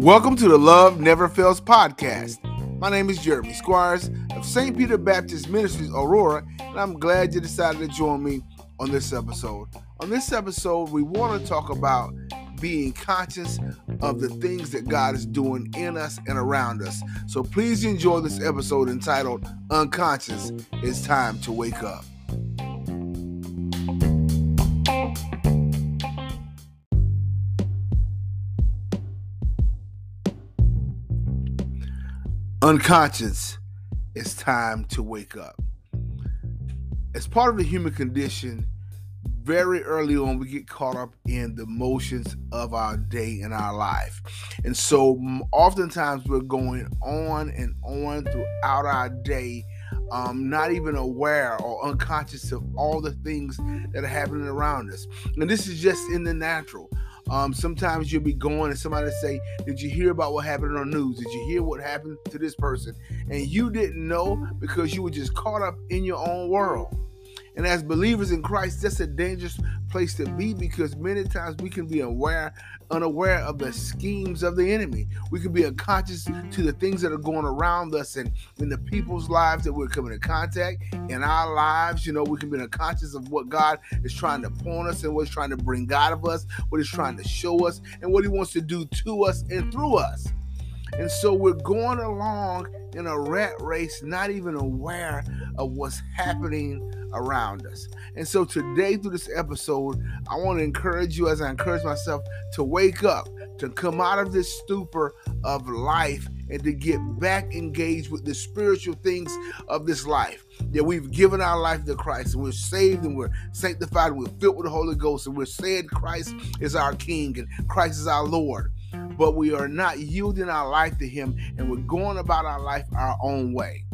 Welcome to the Love Never Fails podcast. My name is Jeremy Squires of St. Peter Baptist Ministries, Aurora, and I'm glad you decided to join me on this episode. On this episode, we want to talk about being conscious of the things that God is doing in us and around us. So please enjoy this episode entitled Unconscious It's Time to Wake Up. Unconscious, it's time to wake up. As part of the human condition, very early on, we get caught up in the motions of our day and our life. And so, oftentimes, we're going on and on throughout our day, um, not even aware or unconscious of all the things that are happening around us. And this is just in the natural. Um, sometimes you'll be going and somebody say, Did you hear about what happened on the news? Did you hear what happened to this person? And you didn't know because you were just caught up in your own world. And as believers in Christ, that's a dangerous place to be because many times we can be aware, unaware of the schemes of the enemy. We can be unconscious to the things that are going around us and in the people's lives that we're coming in contact. In our lives, you know, we can be unconscious of what God is trying to point us and what He's trying to bring out of us, what He's trying to show us, and what He wants to do to us and through us. And so we're going along in a rat race, not even aware of what's happening around us. And so today, through this episode, I want to encourage you, as I encourage myself, to wake up, to come out of this stupor of life, and to get back engaged with the spiritual things of this life. That we've given our life to Christ, and we're saved, and we're sanctified, and we're filled with the Holy Ghost, and we're saying Christ is our King, and Christ is our Lord but we are not yielding our life to Him and we're going about our life our own way.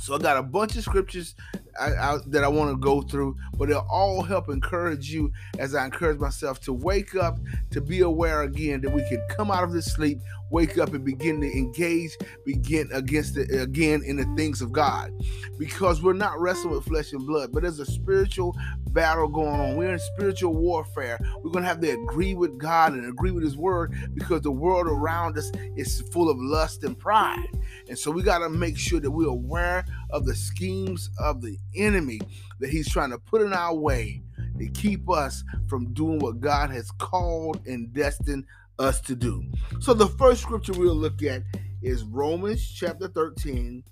So I got a bunch of scriptures I, I, that I want to go through, but it'll all help encourage you as I encourage myself to wake up, to be aware again that we can come out of this sleep, wake up, and begin to engage, begin against it again in the things of God, because we're not wrestling with flesh and blood, but there's a spiritual battle going on. We're in spiritual warfare. We're going to have to agree with God and agree with His Word because the world around us is full of lust and pride. And so we got to make sure that we're aware of the schemes of the enemy that He's trying to put in our way to keep us from doing what God has called and destined us to do. So the first scripture we'll look at is Romans chapter 13,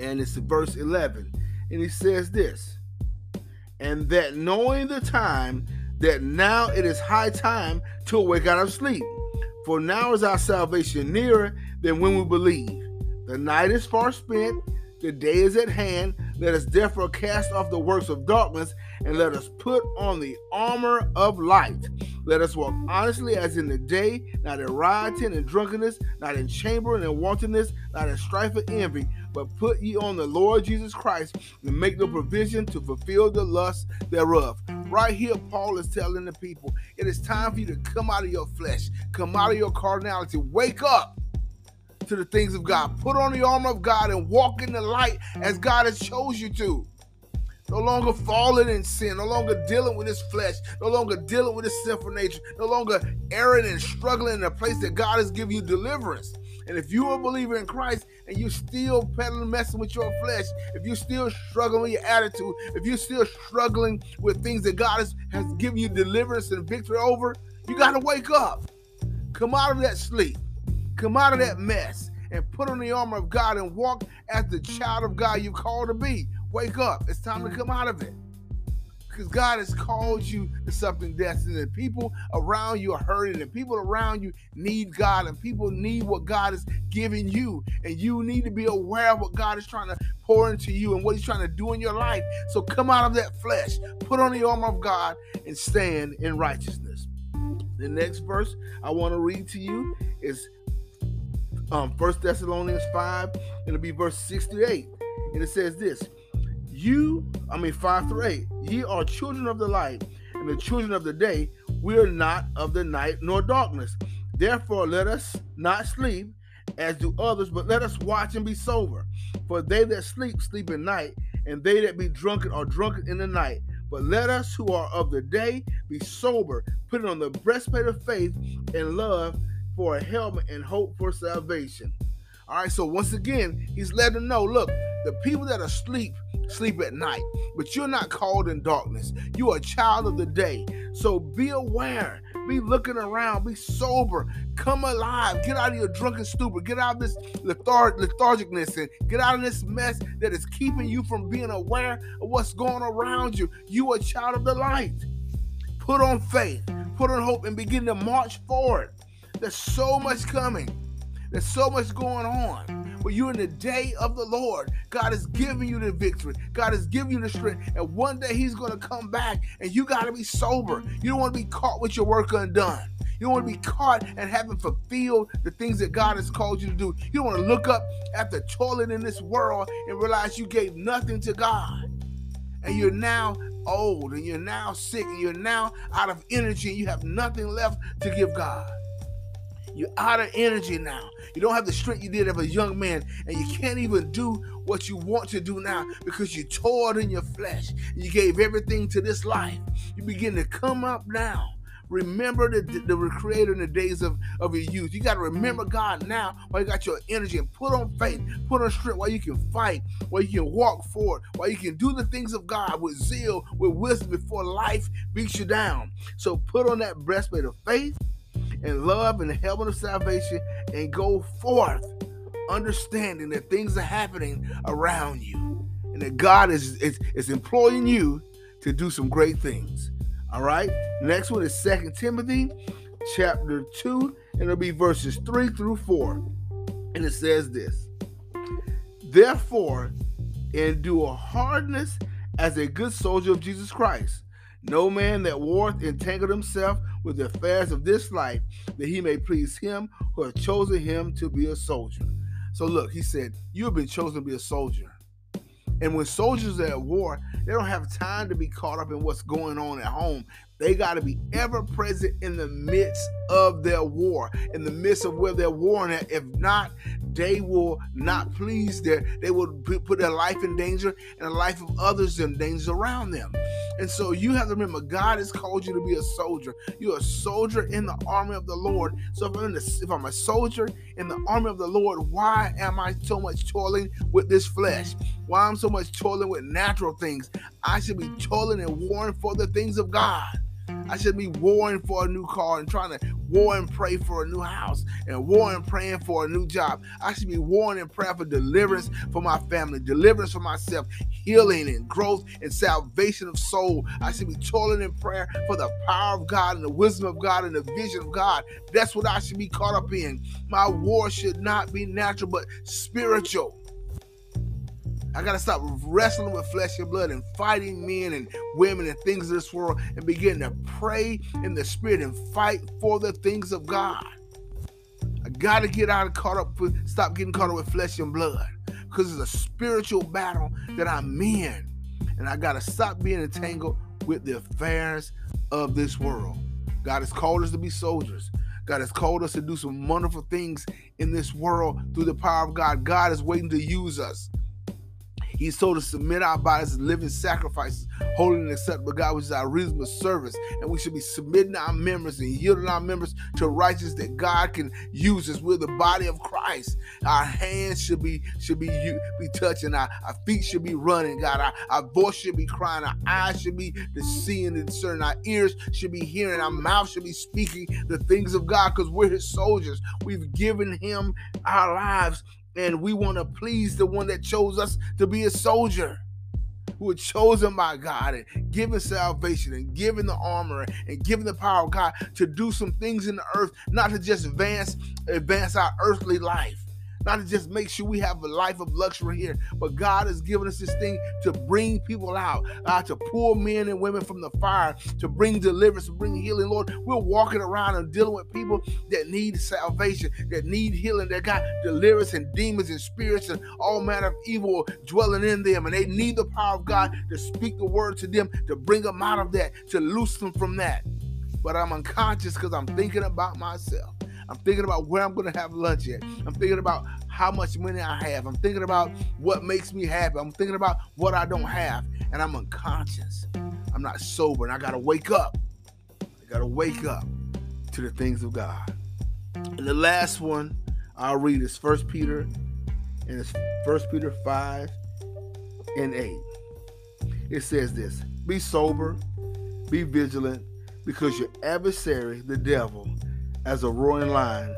and it's verse 11. And it says this and that knowing the time, that now it is high time to awake out of sleep. For now is our salvation nearer than when we believe. The night is far spent, the day is at hand. Let us therefore cast off the works of darkness and let us put on the armor of light. Let us walk honestly as in the day, not in rioting and drunkenness, not in chambering and wantonness, not in strife and envy, but put ye on the Lord Jesus Christ and make no provision to fulfill the lust thereof. Right here, Paul is telling the people it is time for you to come out of your flesh, come out of your carnality, wake up to the things of God. Put on the armor of God and walk in the light as God has chose you to. No longer falling in sin, no longer dealing with his flesh, no longer dealing with his sinful nature, no longer erring and struggling in a place that God has given you deliverance. And if you're a believer in Christ and you're still peddling, messing with your flesh, if you're still struggling with your attitude, if you're still struggling with things that God has, has given you deliverance and victory over, you got to wake up. Come out of that sleep. Come out of that mm. mess and put on the armor of God and walk as the child of God you called to be. Wake up. It's time to mm. come out of it. Because God has called you to something destined, and people around you are hurting, and people around you need God, and people need what God is giving you. And you need to be aware of what God is trying to pour into you and what He's trying to do in your life. So come out of that flesh, put on the armor of God, and stand in righteousness. The next verse I want to read to you is um, 1 Thessalonians 5, and it'll be verse 6 to 8. And it says this You, I mean 5 through 8, ye are children of the light and the children of the day. We are not of the night nor darkness. Therefore, let us not sleep as do others, but let us watch and be sober. For they that sleep, sleep at night, and they that be drunken are drunken in the night. But let us who are of the day be sober, putting on the breastplate of faith and love for a helmet and hope for salvation. All right, so once again, he's letting them know look, the people that are asleep sleep at night, but you're not called in darkness. You are a child of the day. So be aware, be looking around, be sober, come alive, get out of your drunken stupor, get out of this lethar- lethargicness, and get out of this mess that is keeping you from being aware of what's going around you. You are a child of the light. Put on faith, put on hope, and begin to march forward. There's so much coming. There's so much going on. But you're in the day of the Lord. God is giving you the victory. God is giving you the strength. And one day He's going to come back, and you got to be sober. You don't want to be caught with your work undone. You don't want to be caught and having fulfilled the things that God has called you to do. You don't want to look up at the toiling in this world and realize you gave nothing to God. And you're now old and you're now sick and you're now out of energy and you have nothing left to give God. You're out of energy now. You don't have the strength you did as a young man, and you can't even do what you want to do now because you toiled in your flesh. You gave everything to this life. You begin to come up now. Remember the, the, the creator in the days of, of your youth. You got to remember God now while you got your energy and put on faith, put on strength while you can fight, while you can walk forward, while you can do the things of God with zeal, with wisdom before life beats you down. So put on that breastplate of faith and love and the helmet of salvation and go forth understanding that things are happening around you and that God is, is, is employing you to do some great things. All right. Next one is Second Timothy chapter 2, and it'll be verses 3 through 4. And it says this Therefore, endure hardness as a good soldier of Jesus Christ. No man that warreth entangled himself with the affairs of this life, that he may please him who hath chosen him to be a soldier. So look, he said, You have been chosen to be a soldier. And when soldiers are at war, they don't have time to be caught up in what's going on at home. They got to be ever present in the midst of their war, in the midst of where they're warring at. If not, they will not please their, they will put their life in danger and the life of others in danger around them. And so you have to remember, God has called you to be a soldier. You're a soldier in the army of the Lord. So if I'm, the, if I'm a soldier in the army of the Lord, why am I so much toiling with this flesh? Why I'm so much toiling with natural things? I should be toiling and warring for the things of God. I should be warring for a new car and trying to war and pray for a new house and war and praying for a new job. I should be warring and praying for deliverance for my family, deliverance for myself, healing and growth and salvation of soul. I should be toiling in prayer for the power of God and the wisdom of God and the vision of God. That's what I should be caught up in. My war should not be natural but spiritual. I gotta stop wrestling with flesh and blood and fighting men and women and things of this world and begin to pray in the spirit and fight for the things of God. I gotta get out of caught up with stop getting caught up with flesh and blood. Because it's a spiritual battle that I'm in. And I gotta stop being entangled with the affairs of this world. God has called us to be soldiers. God has called us to do some wonderful things in this world through the power of God. God is waiting to use us. He's told us to submit our bodies as living sacrifices, holy and acceptable God, which is our reasonable service. And we should be submitting our members and yielding our members to righteousness that God can use us. We're the body of Christ. Our hands should be should be be touching. Our, our feet should be running. God, our, our voice should be crying. Our eyes should be seeing and discerning. Our ears should be hearing. Our mouth should be speaking the things of God because we're His soldiers. We've given Him our lives and we want to please the one that chose us to be a soldier who were chosen by God and given salvation and given the armor and given the power of God to do some things in the earth, not to just advance advance our earthly life, not to just make sure we have a life of luxury here, but God has given us this thing to bring people out, uh, to pull men and women from the fire, to bring deliverance, to bring healing. Lord, we're walking around and dealing with people that need salvation, that need healing, that got deliverance and demons and spirits and all manner of evil dwelling in them, and they need the power of God to speak the word to them, to bring them out of that, to loose them from that. But I'm unconscious because I'm thinking about myself. I'm thinking about where I'm to have lunch at. I'm thinking about how much money I have. I'm thinking about what makes me happy. I'm thinking about what I don't have. And I'm unconscious. I'm not sober, and I gotta wake up. I gotta wake up to the things of God. And the last one I'll read is First Peter, and it's First Peter 5 and 8. It says this Be sober, be vigilant, because your adversary, the devil, as a roaring lion,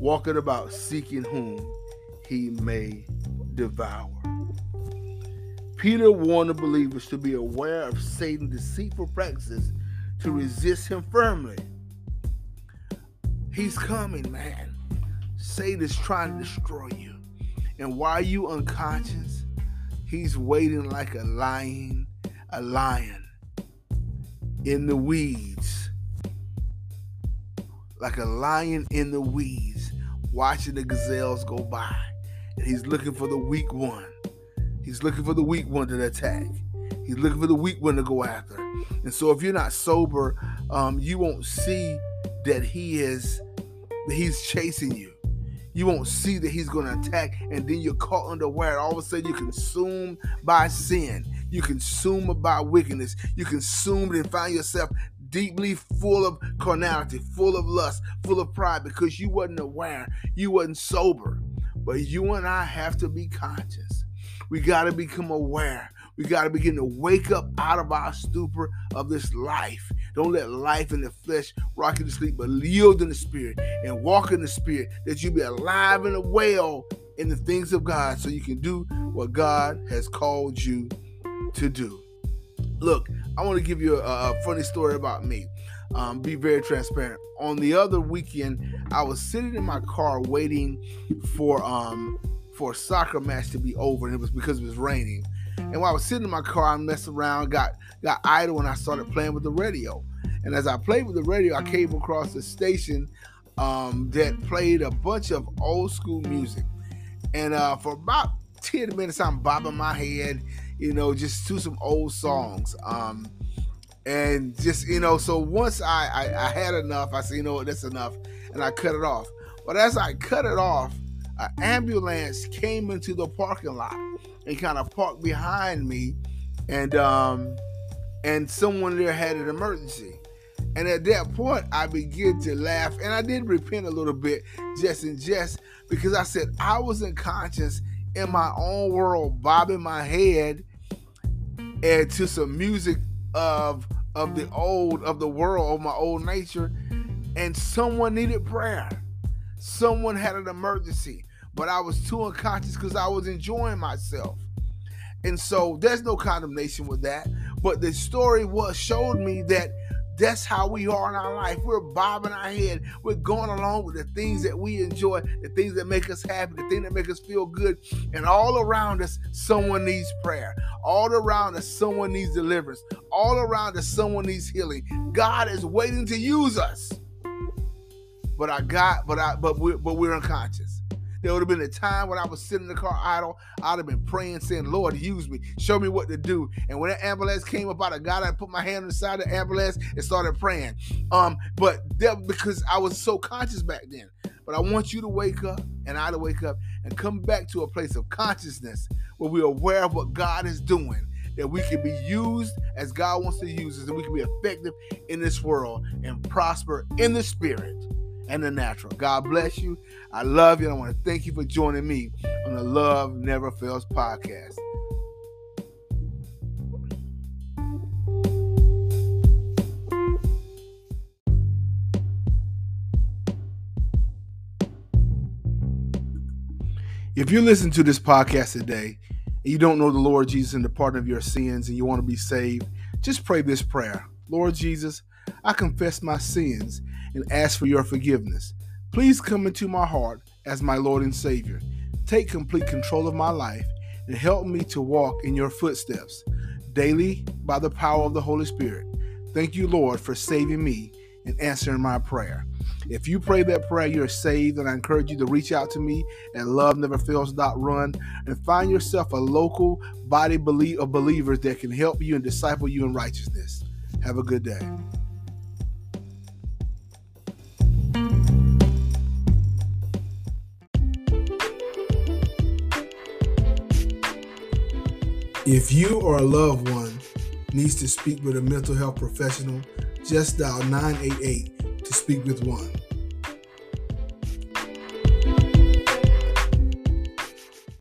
walking about seeking whom he may devour. Peter warned the believers to be aware of Satan's deceitful practices to resist him firmly. He's coming, man. Satan is trying to destroy you. And while you unconscious, he's waiting like a lion, a lion in the weeds. Like a lion in the weeds, watching the gazelles go by. And he's looking for the weak one. He's looking for the weak one to attack. He's looking for the weak one to go after. And so if you're not sober, um, you won't see that he is that he's chasing you. You won't see that he's going to attack, and then you're caught unaware. All of a sudden, you're consumed by sin. You're consumed by wickedness. You're consumed and find yourself deeply full of carnality, full of lust, full of pride because you wasn't aware, you wasn't sober. But you and I have to be conscious. We got to become aware. We got to begin to wake up out of our stupor of this life. Don't let life in the flesh rock you to sleep, but yield in the spirit and walk in the spirit that you be alive and well in the things of God so you can do what God has called you to do. Look, I want to give you a, a funny story about me. Um, be very transparent. On the other weekend, I was sitting in my car waiting for um, for a soccer match to be over, and it was because it was raining. And while I was sitting in my car, I messed around, got got idle, and I started playing with the radio. And as I played with the radio, I came across a station um, that played a bunch of old school music. And uh, for about 10 minutes, I'm bobbing my head, you know, just to some old songs. Um, and just, you know, so once I, I, I had enough, I said, you know what, that's enough. And I cut it off. But as I cut it off, an ambulance came into the parking lot and kind of parked behind me, and um, and someone there had an emergency. And at that point, I began to laugh, and I did repent a little bit, just in jest, because I said I was unconscious in my own world, bobbing my head, and to some music of of the old of the world of my old nature, and someone needed prayer. Someone had an emergency but I was too unconscious because I was enjoying myself. And so there's no condemnation with that. But the story was showed me that that's how we are in our life. We're bobbing our head. We're going along with the things that we enjoy, the things that make us happy, the things that make us feel good. And all around us, someone needs prayer. All around us, someone needs deliverance. All around us, someone needs healing. God is waiting to use us. But I got, but I, but we, but we're unconscious. There would have been a time when I was sitting in the car idle. I'd have been praying, saying, Lord, use me. Show me what to do. And when that ambulance came up out of God, I put my hand inside the ambulance and started praying. Um, but that because I was so conscious back then. But I want you to wake up and I to wake up and come back to a place of consciousness where we're aware of what God is doing that we can be used as God wants to use us and we can be effective in this world and prosper in the spirit and the natural. God bless you. I love you. And I want to thank you for joining me on the Love Never Fails podcast. If you listen to this podcast today and you don't know the Lord Jesus and the pardon of your sins and you want to be saved, just pray this prayer Lord Jesus, I confess my sins and ask for your forgiveness. Please come into my heart as my Lord and Savior. Take complete control of my life and help me to walk in your footsteps daily by the power of the Holy Spirit. Thank you, Lord, for saving me and answering my prayer. If you pray that prayer, you're saved, and I encourage you to reach out to me at loveneverfails.run and find yourself a local body of believers that can help you and disciple you in righteousness. Have a good day. If you or a loved one needs to speak with a mental health professional, just dial 988 to speak with one.